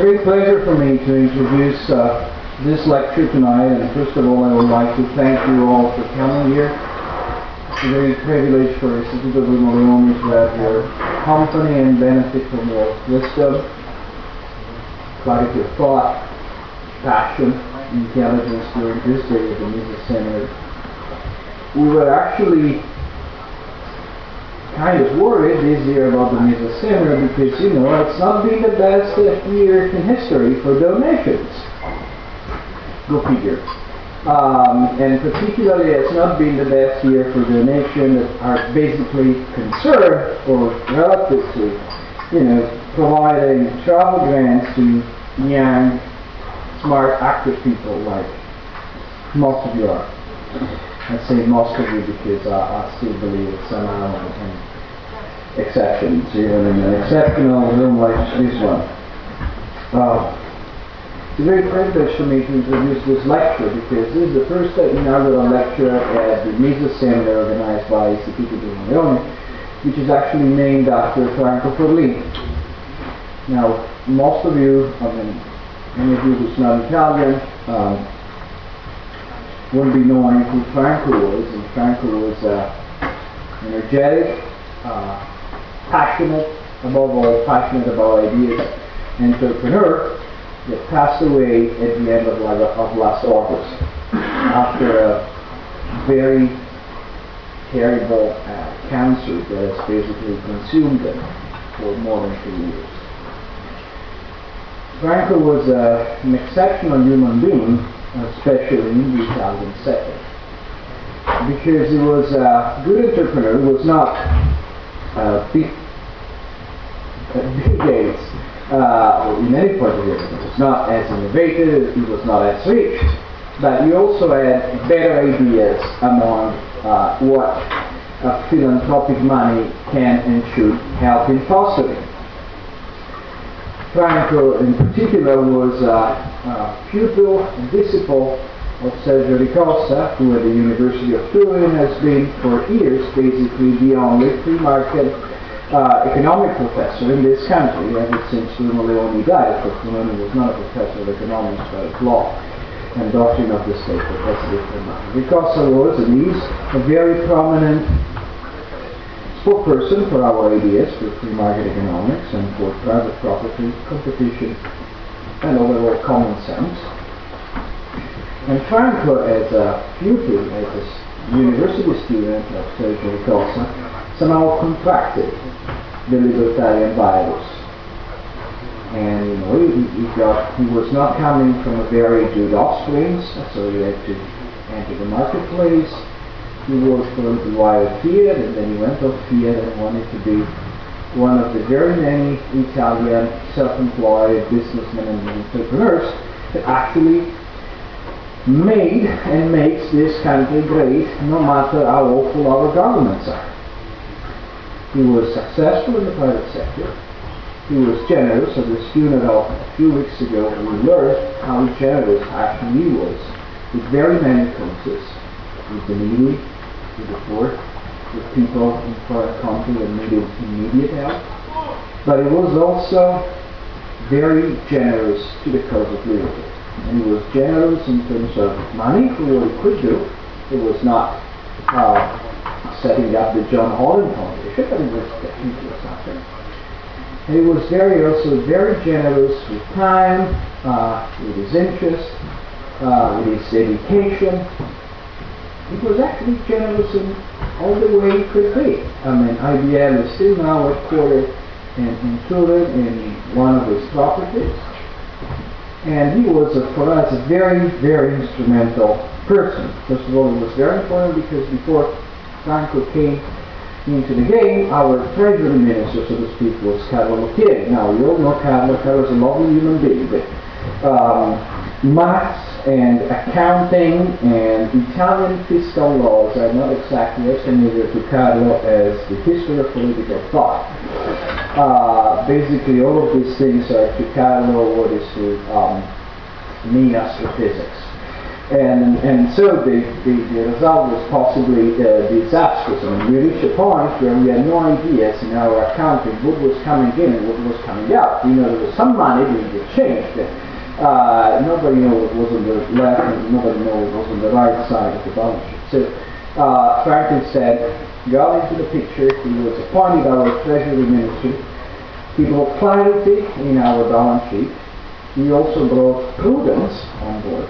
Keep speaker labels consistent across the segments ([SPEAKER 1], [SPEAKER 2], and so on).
[SPEAKER 1] great pleasure for me to introduce uh, this lecture tonight. And first of all, I would like to thank you all for coming here. It's a great privilege for Istituto Bruno Leoni to have your company and benefit from your wisdom, clarity of thought, passion, intelligence during this day of the Mises Seminary. We were actually kind of worried this year about the Seminary because, you know, it's not been the best year in history for donations. Go figure. Um, and particularly, it's not been the best year for donations that are basically concerned or relative to, you know, providing travel grants to young, smart, active people like most of you are. I say most of you because I, I still believe somehow an, an exception, even in an exceptional room like this one. Uh, it's very privilege for me to introduce this lecture because this is the first inaugural lecture at the Mises Seminary organized by Istituto di Leone, which is actually named after Franco Forlì. Now, most of you, I mean, any of you who's not Italian, um, wouldn't be knowing who Franco was, and Franco was uh, energetic, uh, passionate, above all passionate about ideas, entrepreneur that passed away at the end of, of last August after a very terrible uh, cancer that has basically consumed him for more than two years. Franco was uh, an exceptional human being especially in the Italian sector. Because he was a good entrepreneur, he was not uh, Bill, Bill Gates uh, in any point of view. It was not as innovative, it was not as rich, but he also had better ideas among uh, what philanthropic money can and should help in fostering. Franco in particular was a, a pupil disciple of Sergio Ricossa, who at the University of Turin has been for years basically the only free market uh, economic professor in this country ever since Bruno Leoni died. Of course, Leoni was not a professor of economics, but of law and doctrine of the state, but that's a different matter. Ricossa was and is a very prominent spokesperson for our ideas for free market economics and for private property, competition, and overall common sense. And Franco, as a pupil, as a university student of Sergio Ricossa, somehow contracted the libertarian virus. And you know, he, he, got, he was not coming from a very good offspring, so he had to enter the marketplace he a little while at Fiat, and then he went off Fiat and wanted to be one of the very many Italian self-employed businessmen and entrepreneurs that actually made and makes this country great no matter how awful our governments are. He was successful in the private sector. He was generous. At this funeral a few weeks ago, we learned how generous actually he was with very many causes, with the needy, with the poor, with people in foreign country that needed immediate help. But he was also very generous to the cause of liberty. And he was generous in terms of money for what he could do. It was not uh, setting up the John Olin Foundation, but it was something. And he was very also very generous with time, uh, with his interest, uh, with his education, he was actually generous in all the way he could be. I mean, IBL is still now headquartered in, in Turin in one of his properties. And he was, a, for us, a very, very instrumental person. First of all, he was very important because before Franco came into the game, our treasury minister, so to speak, was Carlo Lottieri. Now, you all know Carlo. Carlo's a lovely human being, but um, maths and accounting and Italian fiscal laws are not exactly as familiar to Carlo as the history of political thought. Uh, basically, all of these things are to Carlo what is to um, me astrophysics. And, and so the, the, the result was possibly uh, disastrous. I mean, we reached a point where we had no ideas in our accounting what was coming in and what was coming out. You know, there was some money being exchanged. Uh, nobody knew what was on the left and nobody knew what was on the right side of the balance sheet. So uh, Franklin said, got into the picture, he was appointed our treasury minister, he brought clarity in our balance sheet, he also brought prudence on board.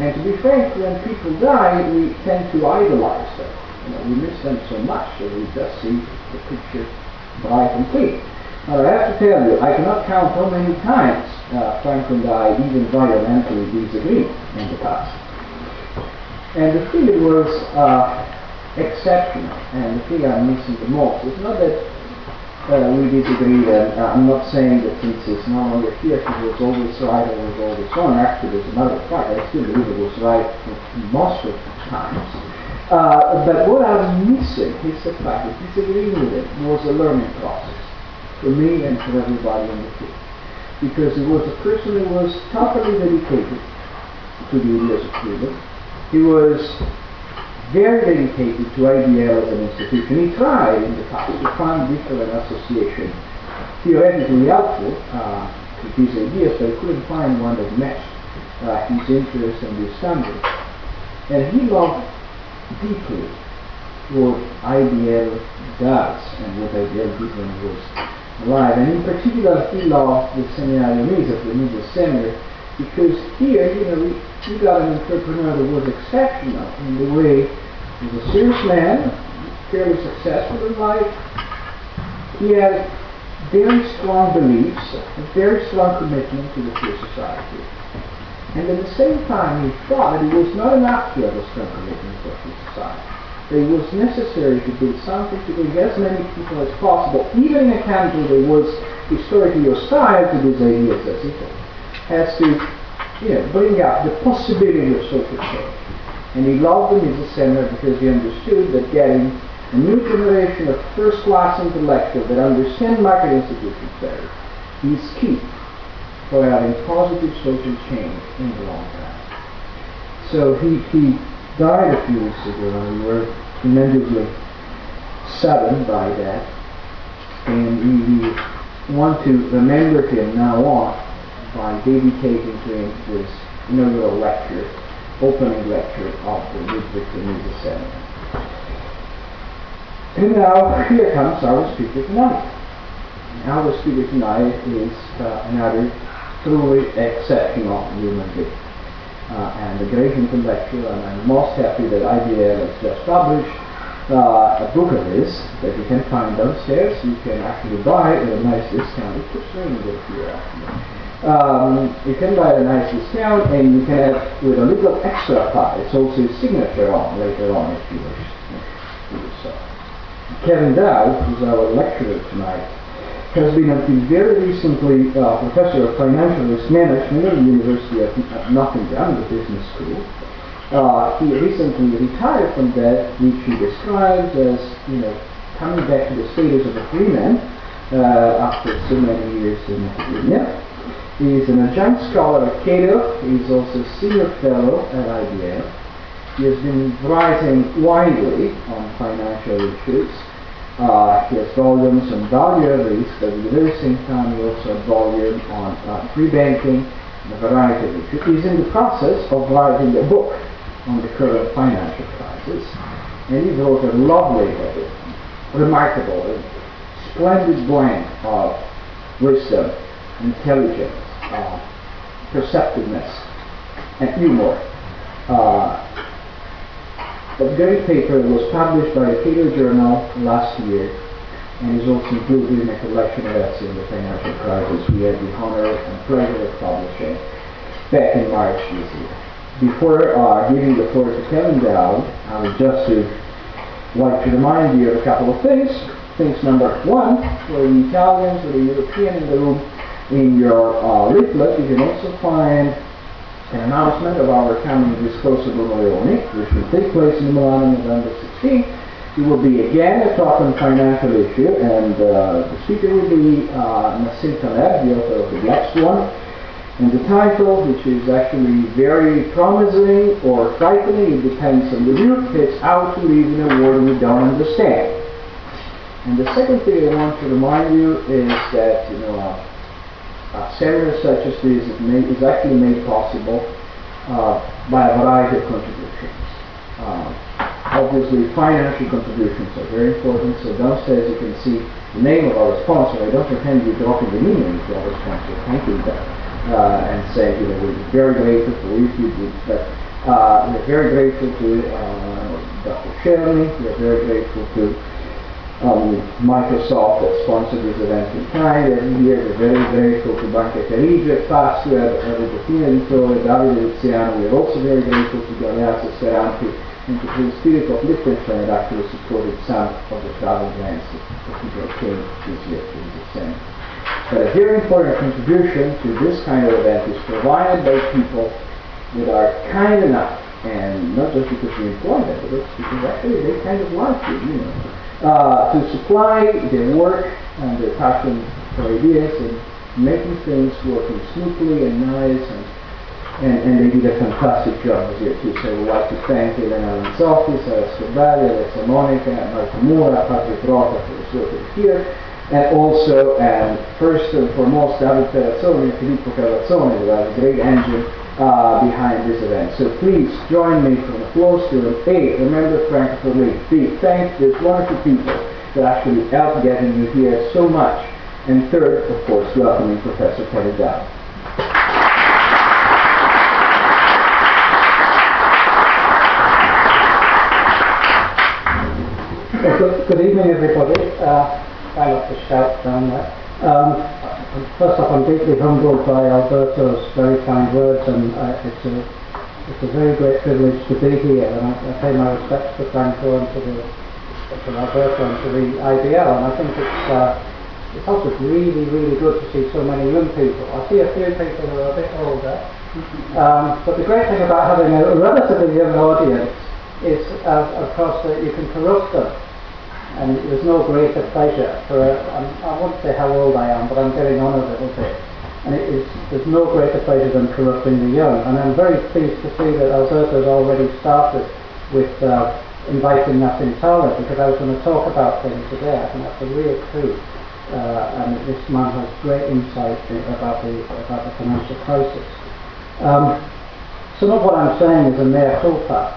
[SPEAKER 1] And to be frank, when people die, we tend to idolize them. You know, we miss them so much that we just see the picture bright and clean. Now I have to tell you, I cannot count how many times uh, Frank and I even violently disagreed in the past. And the thing that was uh, exceptional, and the thing I'm missing the most, is not that uh, we disagree that uh, I'm not saying that since he's no longer here, he was always right or was always wrong. Actually, there's another fact. I still believe he was right most of the times. Uh, but what I'm missing is the fact that disagreeing with him was a learning process for me and for everybody in the team. Because he was a person who was totally dedicated to the ideas of freedom. He was very dedicated to IBL as an institution. He tried in the past to find different associations theoretically helpful uh, to his ideas, but he couldn't find one that matched uh, his interests and his standards. And he loved deeply what IBL does and what IBL did when he was alive. And in particular, he loved the seminary of the Middle Seminary, because here, you know, we, we got an entrepreneur that was exceptional in the way he was a serious man, fairly successful in life. He had very strong beliefs, a very strong commitment to the free society. And at the same time, he thought it was not enough to have a strong commitment to the free society. It was necessary to do something to bring as many people as possible, even in a country that was historically hostile to these ideas as Italy has to you know, bring up the possibility of social change. And he loved them as a senator because he understood that getting a new generation of first-class intellectuals that understand market institutions better is key for having positive social change in the long run. So he, he died a few weeks ago and we were tremendously saddened by that. And we, want to remember him now on by dedicating to him this inaugural lecture, opening lecture of the Ludwig Mises Seminar. And now here comes our speaker tonight. Our speaker tonight is uh, another truly exceptional human being. Uh, and the great intellectual, and I'm most happy that IBL has just published uh, a book of this that you can find downstairs. You can actually buy at a nice discount. It keeps raining it here actually. Um, you can buy a nice discount and you can have with a little extra part, it's also a signature on later on if you wish. Kevin Dowd, who's our lecturer tonight, has been until very recently uh, professor of financial risk management at the University of Nottingham, the business school. Uh, he recently retired from that, which he describes as, you know, coming back to the status of a free man uh, after so many years in academia. He is an adjunct scholar at Cato. He is also senior fellow at IBL. He has been writing widely on financial issues. Uh, he has volumes on value risk, but at the very same time he also has volume on uh, free banking and a variety of issues. He's in the process of writing a book on the current financial crisis, and he wrote a lovely, remarkable, a splendid blend of wisdom, intelligence, uh, perceptiveness, and humor. Uh, the great paper was published by the Cato Journal last year and is also included in a collection of essays in the financial crisis we had the honor and pleasure of publishing back in March this year. Before uh, giving the floor to Kevin Dowd, I would just like to remind you of a couple of things. Things number one, for the Italians or the European in the room, in your uh, leaflet, you can also find an announcement of our coming Discorso Leoni, which take place in Milan on November 16th. It will be again a talk on financial issue, and uh, the speaker will be uh, Nassim Taleb, the author of The Black Swan. And the title, which is actually very promising or frightening, it depends on the view, is How to Live in a World We Don't Understand. And the second thing I want to remind you is that, you know, uh, uh, seminars such as this is, made, is actually made possible uh, by a variety of contributions. Uh, obviously, financial contributions are very important, so downstairs you can see the name of our sponsor. I don't pretend we're dropping the name to our sponsor, thanking them uh, and say, you know, we're very grateful for YouTube, but uh, we're very grateful to uh, Dr. Sherman, we're very grateful to um, Microsoft that sponsored this event in here we're very grateful to Banca Carige, Fastweb, Regina Editore, Davide Luciano, we're also very grateful to Galeazzo Seranti, and the Spirit of Liechtenstein that actually supported some of the travel grants that people came this year to the event. But a very important contribution to this kind of event is provided by people that are kind enough, and not just because we employ them, but because actually they kind of like you, you know, uh, to supply their work and their passion for ideas and making things working smoothly and nice and and, and they did a fantastic job here too. So we'd like to thank Elena Lanzotti, Sara Scorbari, Alessa Monica, Marco Mura, Patrick Rota for his work here and also, and first and foremost, David Ferrazzoni and Filippo Cavazzoni, who are the great engine uh, behind this event. So please join me from the floor student. A, remember Frankfurt League. B, thank these wonderful people that actually helped getting you here so much. And third, of course, welcoming Professor Kevin Dowd.
[SPEAKER 2] Good, good evening, everybody. Uh, try not to shout down there. Um, first off, I'm deeply humbled by Alberto's very kind words, and uh, it's a it's a very great privilege to be here. And I, I pay my respects to Franco and to the to Alberto and to the IBL. And I think it's uh, it's also really really good to see so many young people. I see a few people who are a bit older. Um, but the great thing about having a relatively young audience is, uh, of course, that you can corrupt them and there's no greater pleasure for a, I won't say how old I am, but I'm getting on a little bit. And it is, there's no greater pleasure than corrupting the young. And I'm very pleased to see that Alberto has already started with uh, inviting Nassim Taleb because I was going to talk about him today. I think that's a real coup. Uh, and this man has great insight about the, about the financial crisis. Um, some of what I'm saying is a mea culpa.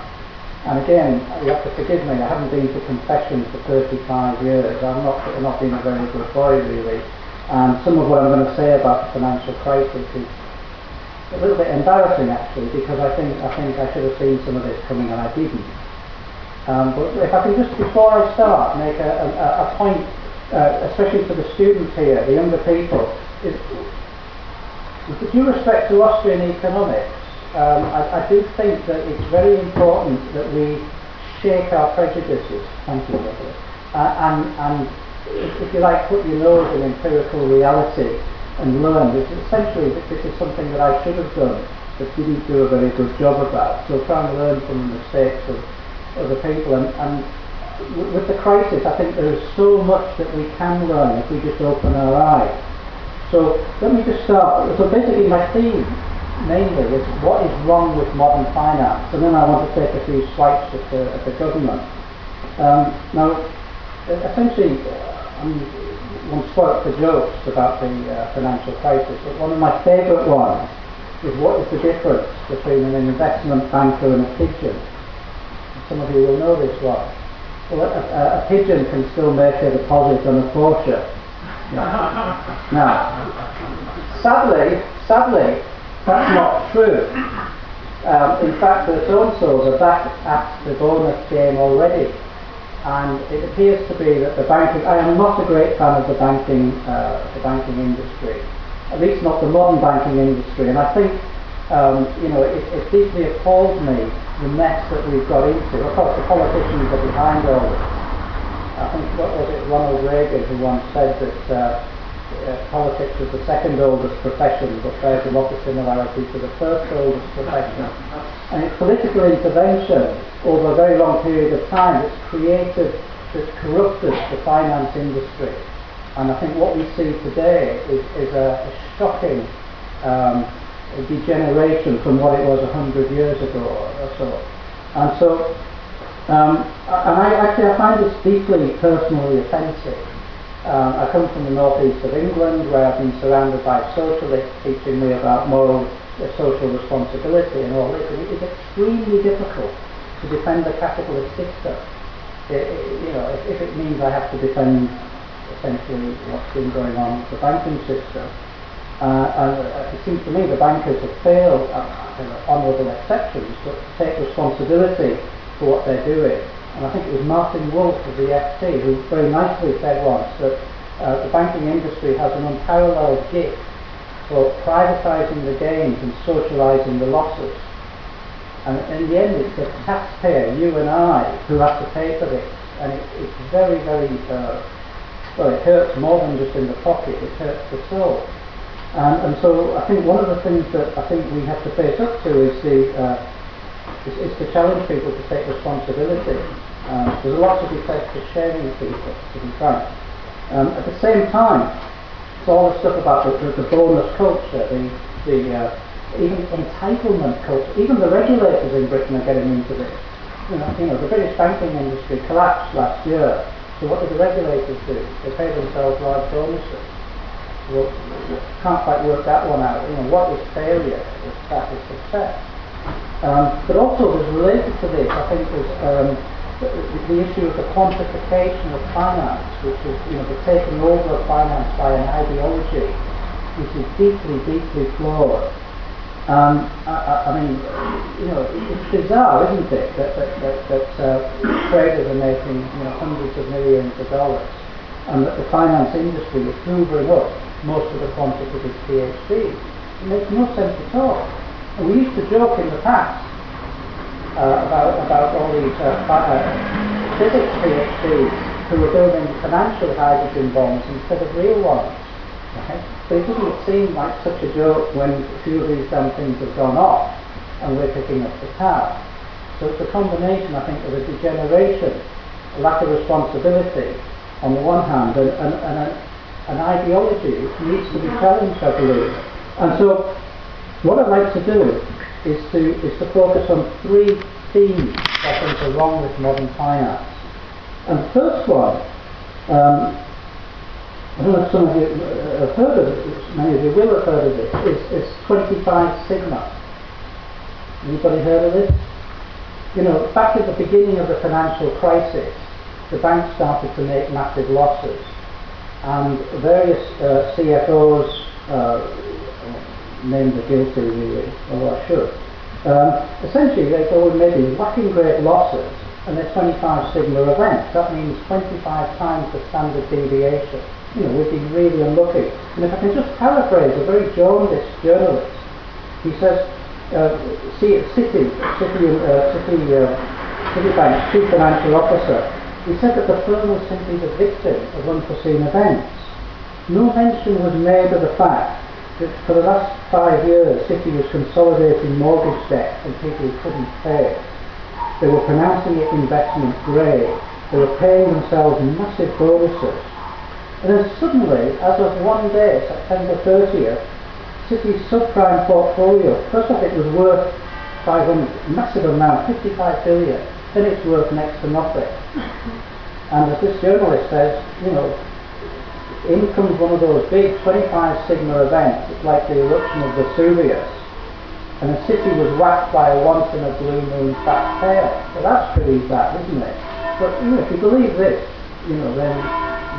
[SPEAKER 2] And again, you have to forgive me, I haven't been to confession for 35 years. I'm not, not been a very good boy, really. And some of what I'm going to say about the financial crisis is a little bit embarrassing, actually, because I think I think I should have seen some of this coming and I didn't. Um, but if I can just, before I start, make a, a, a point, uh, especially for the students here, the younger people, is with due respect to Austrian economics, um, I, I, do think that it's very important that we shake our prejudices, thank you, uh, and, and if, you like, put your nose in empirical reality and learn. This essentially, this is something that I should have done, but didn't do a very good job about. So try and learn from the mistakes of other people. And, and with the crisis, I think there is so much that we can learn if we just open our eyes. So let me just start. So basically, my theme mainly is what is wrong with modern finance, and then I want to take a few swipes at the, at the government. Um, now, essentially, uh, I'm one spoilt for jokes about the uh, financial crisis, but one of my favourite ones is what is the difference between an investment banker and a pigeon? Some of you will know this one. Well, a, a, a pigeon can still make a deposit on a Porsche. now, sadly, sadly, that's not true. Um, in fact, the so-and-sos are back at the bonus game already. And it appears to be that the banking, I am not a great fan of the banking, uh, the banking industry, at least not the modern banking industry. And I think, um, you know, it, it deeply appalls me the mess that we've got into. Of course, the politicians are behind all this. I think, what was it, Ronald Reagan who once said that uh, uh, politics is the second oldest profession, but there's a lot of similarity to the first oldest profession. And it's political intervention over a very long period of time that's created, that's corrupted the finance industry. And I think what we see today is, is a, a shocking um, degeneration from what it was hundred years ago or so. And so, um, and I actually I find this deeply personally offensive. Um, I come from the northeast of England where I've been surrounded by socialists teaching me about moral uh, social responsibility and all this. It is extremely difficult to defend the capitalist system. It, it, you know, if, if it means I have to defend essentially what's been going on with the banking system. Uh, and uh, it seems to me the bankers have failed, uh, honourable exceptions, but to take responsibility for what they're doing. And I think it was Martin Wolf of the FT who very nicely said once that uh, the banking industry has an unparalleled gift for privatising the gains and socialising the losses. And in the end, it's the taxpayer, you and I, who have to pay for this. And it, it's very, very, uh, well, it hurts more than just in the pocket, it hurts the soul. And, and so I think one of the things that I think we have to face up to is the uh, is, is to challenge people to take responsibility. Um, there's a lot to be said for shaming people, to be frank. Um, at the same time, it's all the stuff about the, the, the bonus culture, the, the uh, even entitlement culture. Even the regulators in Britain are getting into this. You know, you know, the British banking industry collapsed last year. So what do the regulators do? They pay themselves large bonuses can't quite work that one out. You know, what is failure? Is that is success? Um, but also, there's related to this, I think, um, the, the, issue of the quantification of finance, which is, you know, the taking over of finance by an ideology, which is deeply, deeply flawed. Um, I, I, mean, you know, it's bizarre, isn't it, that, that, that, that uh, traders are making you know, hundreds of millions of dollars and that the finance industry is hoovering up most of the quantitative PhDs. It makes no sense at all. And we used to joke in the past uh, about, about all these uh, uh, physics PhDs who were building financial hydrogen bombs instead of real ones. Okay? But it doesn't seem like such a joke when a few of these damn things have gone off and we're picking up the tab. So it's a combination, I think, of a degeneration, a lack of responsibility on the one hand, and, and, and a, an ideology which needs to be challenged, I believe. And so, what I'd like to do is to is to focus on three themes that I think are wrong with modern finance. And the first one, um, I don't know if some of you have heard of it, many of you will have heard of it, is, is 25 Sigma. Anybody heard of this? You know, back at the beginning of the financial crisis, the banks started to make massive losses and various uh, CFOs uh, named the guilty really, or I should. Um, essentially, they go maybe whacking great losses and they're 25 sigma events. That means 25 times the standard deviation. You know, we've been really unlucky. And if I can just paraphrase a very jaundiced journalist, he says, uh, Citi, Citi, uh, Citi, uh, chief financial officer he said that the firm was simply the victim of unforeseen events. No mention was made of the fact for the last five years Citi was consolidating mortgage debt from people who couldn't pay. They were pronouncing it investment grade. They were paying themselves massive bonuses. And then suddenly, as of one day, September 30th, Citi's subprime portfolio, first off it was worth 500, massive amount, 55 billion then it's worth next to nothing. And as this journalist says, you know, in comes one of those big 25 sigma events, it's like the eruption of Vesuvius, and the Citi was whacked by a once in a blue moon fat tail. Well, that's pretty bad, isn't it? But you know, if you believe this, you know, then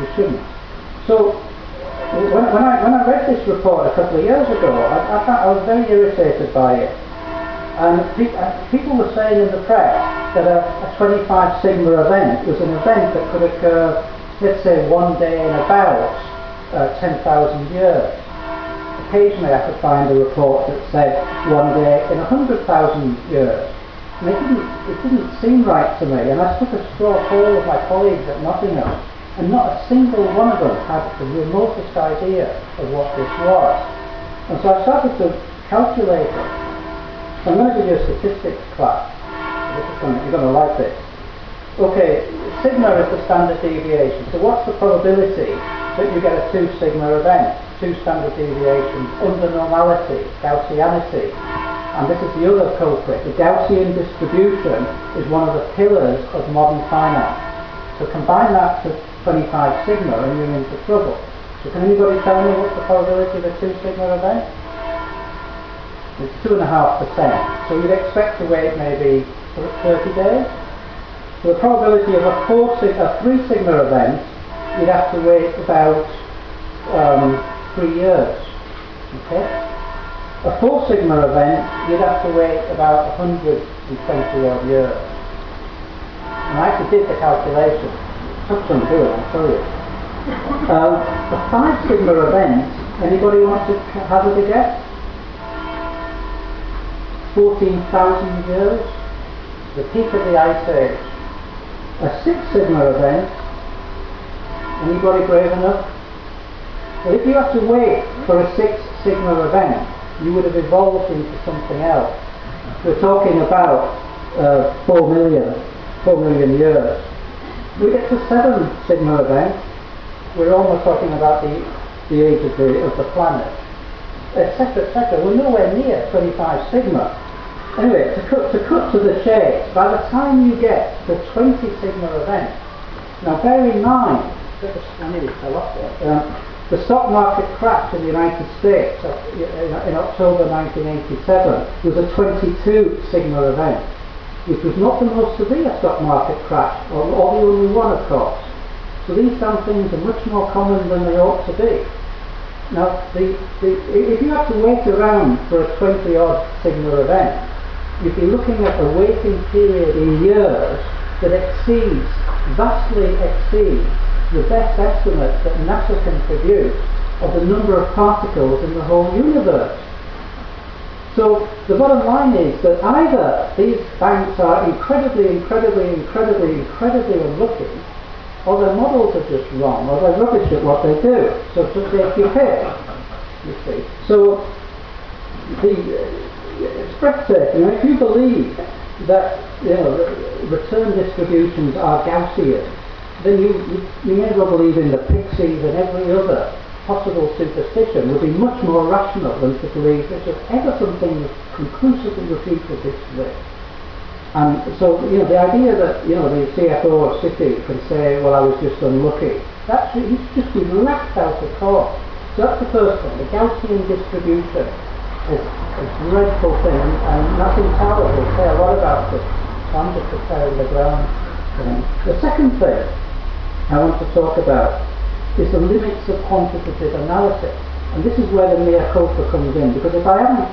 [SPEAKER 2] you shouldn't. So when, when, I, when I read this report a couple of years ago, I, I, I was very irritated by it. And uh, people were saying in the press that a, a 25 sigma event was an event that could occur, let's say, one day in about uh, 10,000 years. Occasionally I could find a report that said one day in 100,000 years. And it didn't, it didn't seem right to me. And I took a straw poll of my colleagues at Nottingham, and not a single one of them had the remotest idea of what this was. And so I started to calculate it. I'm going to give you a statistics class. You're going to like this. Okay, sigma is the standard deviation. So what's the probability that you get a 2 sigma event? two standard deviations under normality, Gaussianity. And this is the other culprit. The Gaussian distribution is one of the pillars of modern finance. So combine that to 25 sigma and you're into trouble. So can anybody tell me what's the probability of a 2 sigma event? It's 2.5%. So you'd expect to wait maybe 30 days. So the probability of a, four, a 3 sigma event, you'd have to wait about um, 3 years. Okay? A 4 sigma event, you'd have to wait about 120 odd years. And I actually did the calculation. It took some doing, I'll tell you. Um, a 5 sigma event, anybody want to hazard a guess? 14,000 years, the peak of the Ice Age. A 6 sigma event, anybody brave enough? Well, if you have to wait for a 6 sigma event, you would have evolved into something else. We're talking about uh, 4 million, 4 million years. We get to 7 sigma events, we're almost talking about the, the age of the, of the planet, etc., etc. We're nowhere near 25 sigma. Anyway, to cut, to cut to the chase, by the time you get to 20 sigma event, now bear in mind, I nearly fell off there, um, the stock market crash in the United States in October 1987 was a 22 sigma event, which was not the most severe stock market crash, or, or the only one of course. So these damn things are much more common than they ought to be. Now, the, the, if you have to wait around for a 20 odd sigma event, you'd be looking at a waiting period in years that exceeds, vastly exceeds, the best estimate that NASA can produce of the number of particles in the whole universe. So the bottom line is that either these banks are incredibly, incredibly, incredibly, incredibly unlucky, or their models are just wrong, or they're rubbish at what they do. So take your pick, you see. So the it's breathtaking. Uh, if you believe that you know return distributions are Gaussian, then you, you, you may well believe in the pixies and every other possible superstition would be much more rational than to believe that there's ever something conclusively refutes this way. And so, you know, the idea that, you know, the CFO of Citi can say, well, I was just unlucky, that's, he's just been laughed out of court. So that's the first one, the Gaussian distribution is a dreadful thing, and, Nassim Taleb will say a lot about it. So I'm just preparing the ground. The second thing I want to talk about is the limits of quantitative analysis. And this is where the mea culpa comes in, because if I hadn't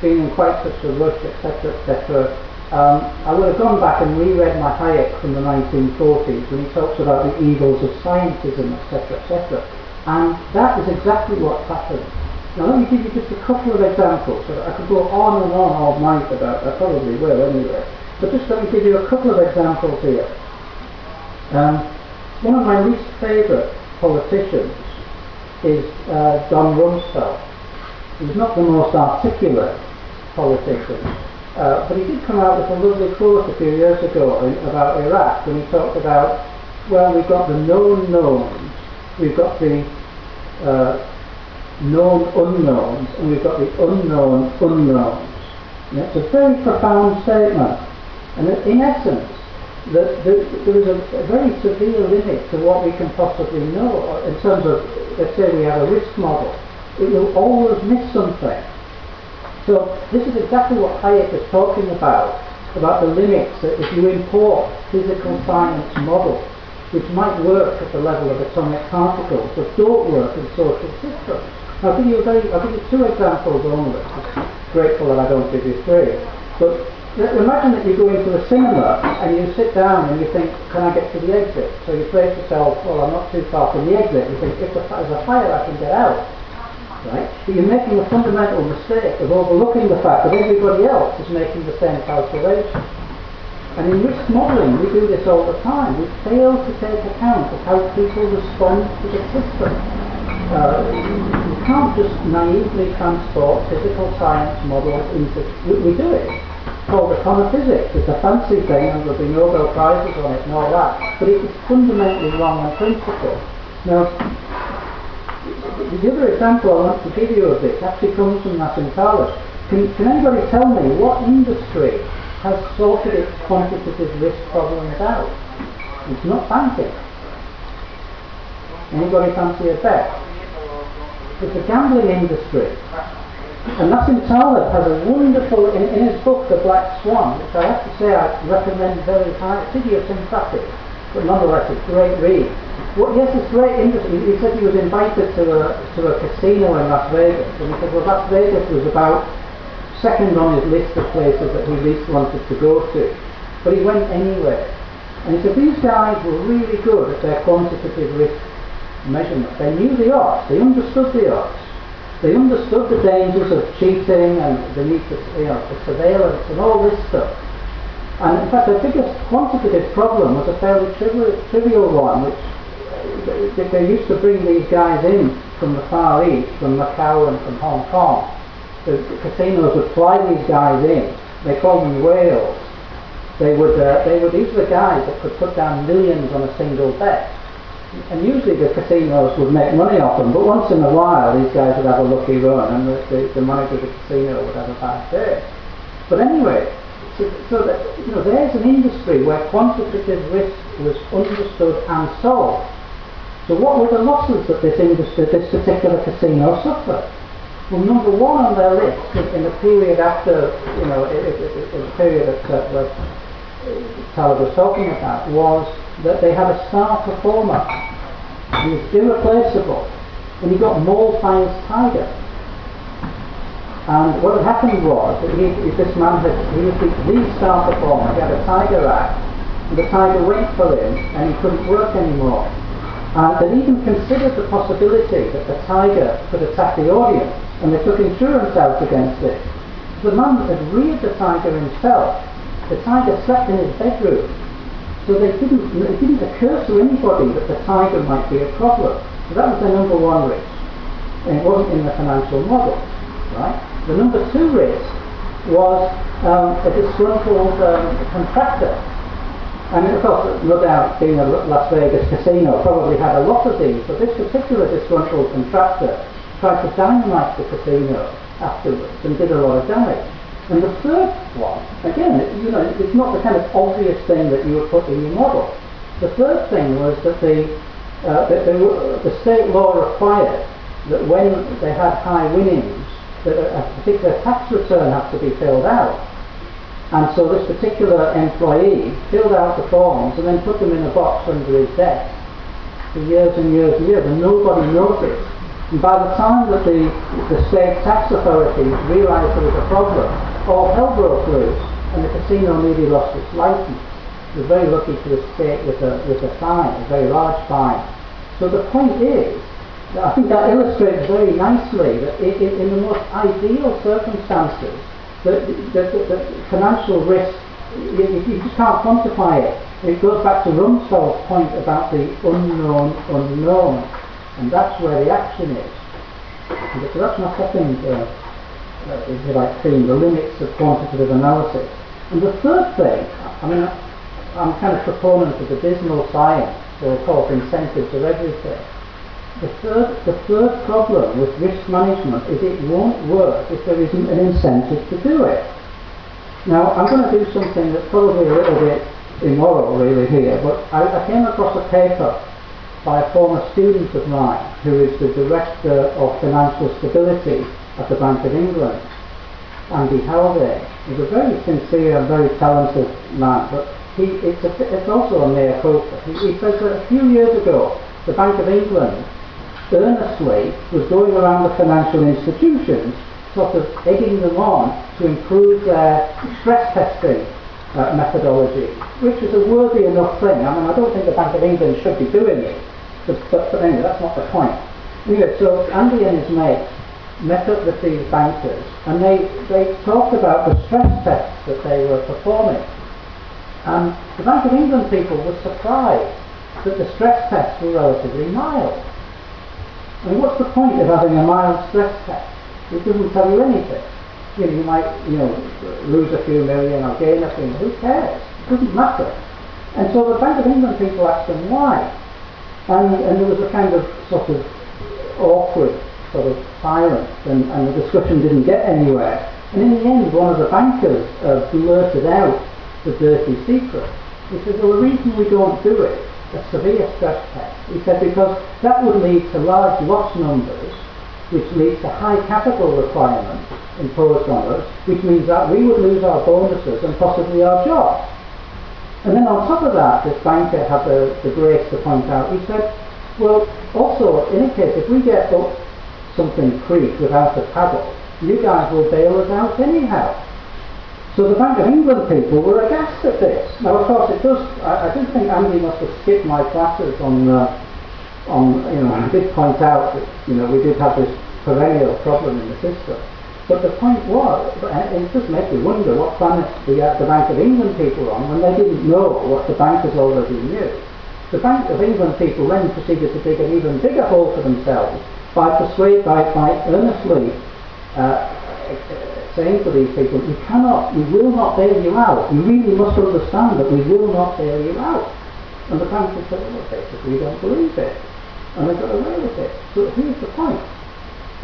[SPEAKER 2] been in quite such a rush, etc., etc., um, I would have gone back and reread my Hayek from the 1940s when he talks about the evils of scientism, etc., etc. And that is exactly what's happened. Now let me give you just a couple of examples. I could go on and on all night about, I probably will anyway. But just let me give you a couple of examples here. Um, one of my least favourite politicians is uh, Don Rumsfeld. He's not the most articulate politician, uh, but he did come out with a lovely quote a few years ago in, about Iraq when he talked about, well, we've got the known knowns, we've got the uh, known unknowns, and we've got the unknown unknowns. And it's a very profound statement. And in essence, that there is a, a, very severe limit to what we can possibly know in terms of, let's say we have a risk model. It will always miss something. So this is exactly what Hayek is talking about, about the limits that if you import physical science models, which might work at the level of atomic particles, but don't work in social systems. I'll give you a very, I'll give you two examples only. I'm grateful that I don't give you three. But imagine that you go into a cinema and you sit down and you think, can I get to the exit? So you to yourself, well, I'm not too far from the exit. You think, if there's a fire, I can get out. Right? But you're making a fundamental mistake of overlooking the fact that everybody else is making the same calculation. And in risk modelling, we do this all the time. We fail to take account of how people respond to the system uh, you can't just naively transport physical science models into, we, we do it. It's called physics. It's a fancy thing and there'll be Nobel Prizes on it and all that. But it is fundamentally wrong on principle. Now, the other example I want to give you of this actually comes from Nassim Taleb. Can, can anybody tell me what industry has sorted its quantitative risk problems out? It's not banking. Anybody fancy a bet? It's the gambling industry. And Nassim Taleb has a wonderful, in, in, his book, The Black Swan, which I have to say I recommend very highly. It's idiosyncratic, but nonetheless it's a great read. Well, yes, this great industry. He said he was invited to a, to a casino in Las Vegas, and he said, well, Las Vegas was about second on his list of places that he least wanted to go to. But he went anyway. And he said, these guys were really good at their quantitative risk measurement. They knew the odds, they understood the odds. They understood the dangers of cheating and the need for you know, surveillance and all this stuff. And in fact, the biggest quantitative problem was a fairly trivial, one, which they used to bring these guys in from the Far East, from Macau and from Hong Kong. The, the casinos would fly these guys in. They called them whales. They would, uh, they would, these were the guys that could put down millions on a single bet. And usually the casinos would make money off them, but once in a while these guys would have a lucky run and the, the, the manager of the casino would have a bad day. But anyway, so, so that, you know, there's an industry where quantitative risk was understood and solved. So what were the losses that this industry, this particular casino suffered? Well, number one on their list in the period after, you know, in the period that, that, that was talking about was that they had a star performer. He was irreplaceable. And he got Moll Fines Tiger. And what had happened was that he, this man had, he was the, the star performer. He had a tiger act. And the tiger went for him and he couldn't work anymore. And they even considered the possibility that the tiger could attack the audience, and they took insurance out against it. The man had reared the tiger himself. The tiger slept in his bedroom, so they didn't, it didn't occur to anybody that the tiger might be a problem. So that was the number one risk, and it wasn't in the financial model, right? The number two risk was um, a disgruntled um, contractor and of course, no doubt, being a Las Vegas casino probably had a lot of these, but this particular disgruntled contractor tried to dynamite the casino afterwards and did a lot of damage. And the third one, again, you know, it's not the kind of obvious thing that you would put in your model. The third thing was that the, uh, that were, the state law required that when they had high winnings, that a, a particular tax return had to be filled out. And so this particular employee filled out the forms and then put them in a box under his desk for years and years and years, and nobody noticed. And by the time that the, the state tax authorities realised there was a problem, all hell broke loose, and the casino nearly lost its licence. It was very lucky to escape with a, with a fine, a very large fine. So the point is, I think that illustrates very nicely that in, in the most ideal circumstances, the financial risk, you, you, just can't quantify it. It goes back to Rumsfeld's point about the unknown unknown, and that's where the action is. So that's my second, uh, if you like, theme, the limits of quantitative analysis. And the third thing, I mean, I'm kind of proponent of the dismal science, so course incentives are everything. The third, the third problem with risk management is it won't work if there isn't an incentive to do it. Now, I'm going to do something that's probably a little bit immoral really here, but I, I came across a paper by a former student of mine who is the Director of Financial Stability at the Bank of England, Andy Haldane. He's a very sincere and very talented man, but he, it's, a, it's also a mea culpa. He, he says that a few years ago, the Bank of England earnestly was going around the financial institutions, sort of egging them on to improve their stress testing uh, methodology, which is a worthy enough thing. I mean, I don't think the Bank of England should be doing it, but, but, but anyway, that's not the point. Anyway, so Andy and his mates met up with these bankers and they, they talked about the stress tests that they were performing. And the Bank of England people were surprised that the stress tests were relatively mild. I mean, what's the point of having a mild stress test? It doesn't tell you anything. You know, you might, you know, lose a few million or gain a few. Who cares? It doesn't matter. And so the Bank of England people asked them why. And, and there was a kind of sort of awkward sort of silence and, and the discussion didn't get anywhere. And in the end, one of the bankers uh, blurted out the dirty secret. He said, well, the reason we don't do it, a severe stress test, he said, because that would lead to large loss numbers, which leads to high capital requirements imposed on us, which means that we would lose our bonuses and possibly our jobs. And then on top of that, this banker had the, the grace to point out, he said, well, also, in a case, if we get up something creek without a paddle, you guys will bail us out anyhow. So the Bank of England people were aghast at this. Now, of course, it does. I, I do think Andy must have skipped my classes on, uh, on you know, I did point out that you know we did have this perennial problem in the system. But the point was, it does make you wonder what planet the, uh, the Bank of England people were on when they didn't know what the bankers already knew. The Bank of England people then proceeded to dig an even bigger hole for themselves by persuade, by, by earnestly uh, saying to these people, you cannot, we will not bail you out. You really must understand that we will not bail you out. And the bankers said, well, basically, we don't believe it. And they got away with it. So here's the point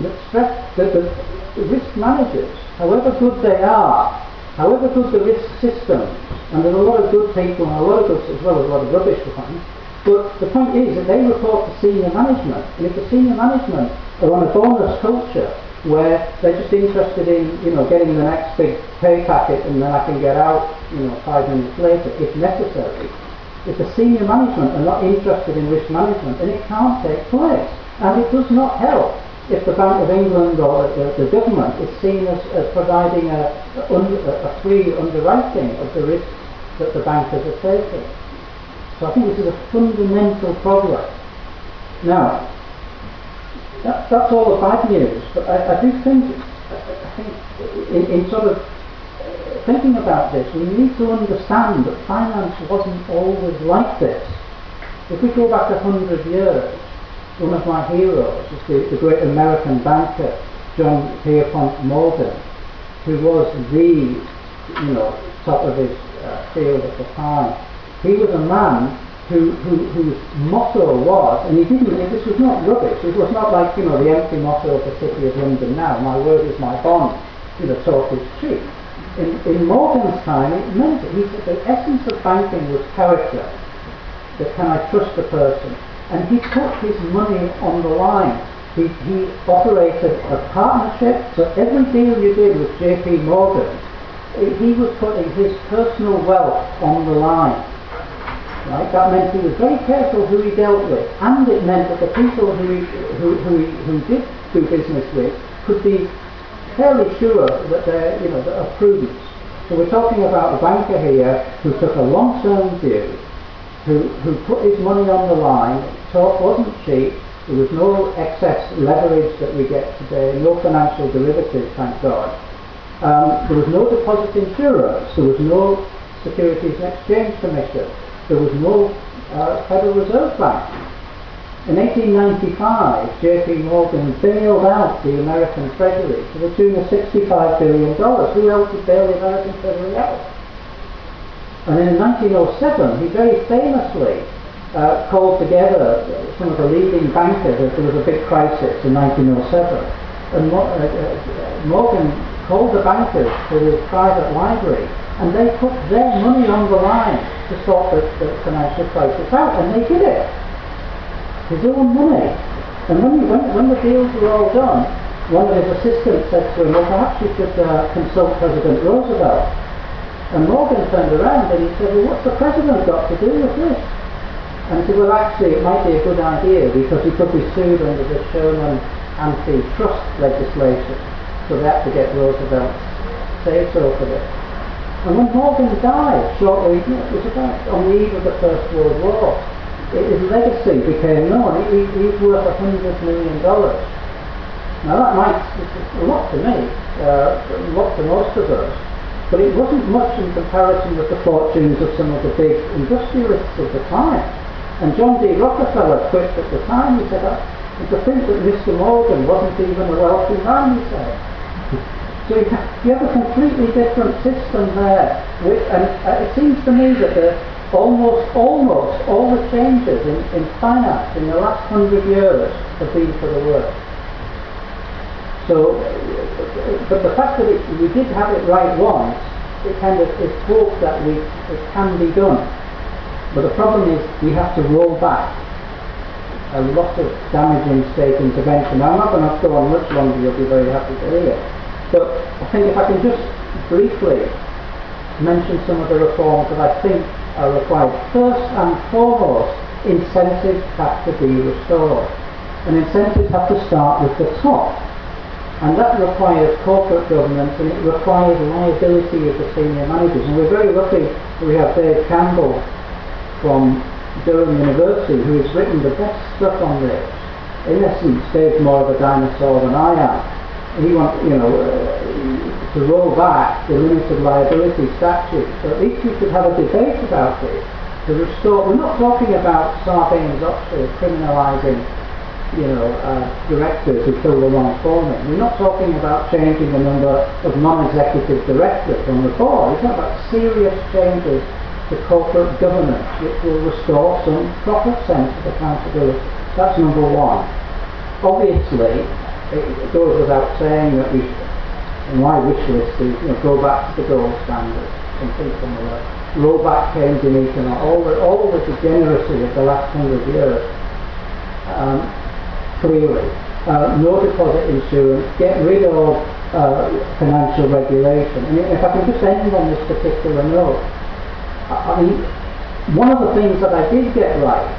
[SPEAKER 2] that, stress, that the risk managers, however good they are, however good the risk system, and there's a lot of good people and a lot of good as well as a lot of rubbish behind, but the point is that they report to senior management, and if the senior management are on a bonus culture where they're just interested in, you know, getting the next big pay packet and then I can get out, you know, five minutes later if necessary. If the senior management are not interested in risk management, then it can't take place. And it does not help if the Bank of England or the, the government is seen as, as providing a, a, a, free underwriting of the risks that the bankers are taking. So I think this is a fundamental problem. Now, that, that's all the bad news, but I, I do think, I think in, in sort of thinking about this, we need to understand that finance wasn't always like this. If we go back a hundred years, one of my heroes is the, the great American banker John Pierpont Morgan, who was the you know top of his uh, field at the time. He was a man who, who, whose motto was, and he didn't, this was not rubbish, it was not like, you know, the empty motto of the City of London now, my word is my bond, you know, talk is cheap. In, in Morgan's time, it meant he said the essence of banking was character, that can I trust a person, and he put his money on the line. He, he operated a partnership, so every deal you did with JP Morgan, he was putting his personal wealth on the line. Right? That meant he was very careful who he dealt with, and it meant that the people who he, who, who, he, who did do business with could be fairly sure that they're, you know, that are prudent. So we're talking about a banker here who took a long-term view, who, who put his money on the line, talk wasn't cheap, there was no excess leverage that we get today, no financial derivatives, thank God. Um, there was no deposit insurance, there was no Securities and Exchange Commission, there was no uh, Federal Reserve Bank. In 1895, JP Morgan bailed out the American Treasury to the tune of $65 billion. Who else would bail the American Treasury out? And in 1907, he very famously uh, called together some of the leading bankers. There was a big crisis in 1907. And uh, uh, Morgan called the bankers to his private library and they put their money on the line to sort the, the financial crisis out, and they did it. His own money. And when, he, when, when the deals were all done, one of his assistants said to him, well, perhaps you should uh, consult President Roosevelt. And Morgan turned around and he said, well, what's the president got to do with this? And he said, well, actually, it might be a good idea because he could be sued under the Sherman antitrust legislation. So they had to get Roosevelt say so for this. And when Morgan died shortly, it was about on the eve of the First World War, his legacy became known. He, he's worth a hundred million dollars. Now that might a lot to me, uh, a lot to most of us, but it wasn't much in comparison with the fortunes of some of the big industrialists of the time. And John D. Rockefeller quipped at the time, he said, to think that Mr. Morgan wasn't even a wealthy man, he said. So you have a completely different system there. Which, and uh, it seems to me that the, almost, almost all the changes in, in finance in the last hundred years have been for the worse. So, but the fact that it, we did have it right once, it kind of is hope that we, it can be done. But the problem is we have to roll back a lot of damaging state intervention. Now, I'm not going to go on much longer, you'll be very happy to hear. But I think if I can just briefly mention some of the reforms that I think are required. First and foremost, incentives have to be restored. And incentives have to start with the top. And that requires corporate governance and it requires liability of the senior managers. And we're very lucky we have Dave Campbell from Durham University who has written the best stuff on this. In essence, Dave's more of a dinosaur than I am. He wants, you know, uh, to roll back the limited liability statute. So at least we could have a debate about this to restore. We're not talking about Sarbanes-Oxley criminalising you know, uh, directors who fill the wrong foreman. We're not talking about changing the number of non-executive directors on the board. We're talking about serious changes to corporate governance which will restore some proper sense of accountability. That's number one. Obviously, it goes without saying that we, in my wish list is, you know, go back to the gold standard, something similar. Roll back Keynesian and all the, all the degeneracy of the last hundred years. Um, clearly. Uh, no deposit insurance, get rid of uh, financial regulation. If I can just end on this particular note, I, I mean, one of the things that I did get right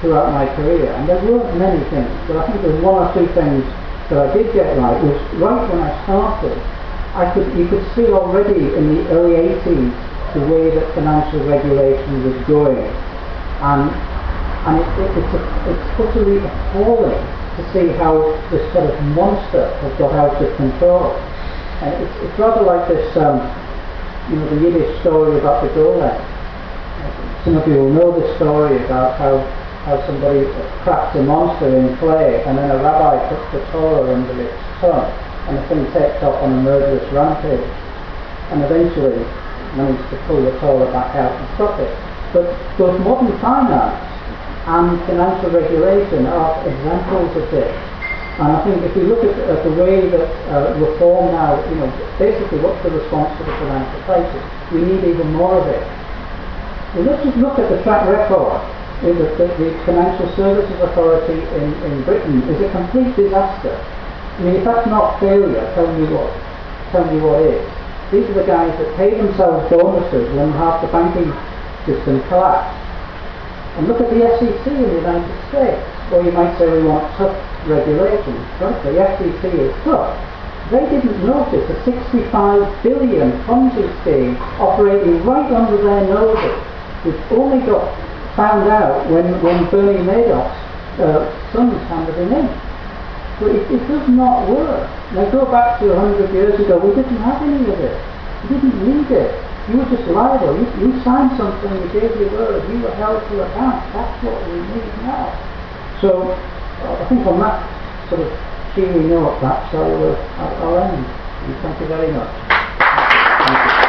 [SPEAKER 2] throughout my career, and there weren't many things, but I think there's one or two things that I did get right, was right when I started, I could, you could see already in the early 80s the way that financial regulation was going. And, and it, it, it's, a, it's utterly appalling to see how this sort of monster has got out of control. And it's, it's rather like this, um, you know, the Yiddish story about the golem. Some of you will know the story about how, how somebody crafts a monster in clay and then a rabbi puts the Torah under its tongue and the thing takes off on a murderous rampage and eventually manages to pull the Torah back out and stop it. But both modern finance and financial regulation are examples of this. And I think if we look at, at the way that uh, reform now, you know, basically what's the response to the financial crisis? We need even more of it. Well, let's just look at the track record. The, the, the Financial Services Authority in, in Britain is a complete disaster. I mean, if that's not failure, tell me what, tell me what is. These are the guys that pay themselves bonuses when half the banking system collapsed. And look at the SEC in the United States. Or you might say we want tough regulations. Right? The SEC is tough. They didn't notice a 65 billion Ponzi scheme operating right under their noses, which only got found out when, when Bernie Madoff's uh, sons handed him in. So it, it does not work. Now go back to 100 years ago, we didn't have any of it. We didn't need it. You were just liable. You, you signed something, you gave your word, you were held to account. That's what we need now. So uh, I think on that sort of cheery note, perhaps I'll, uh, I'll end. Thank you very much.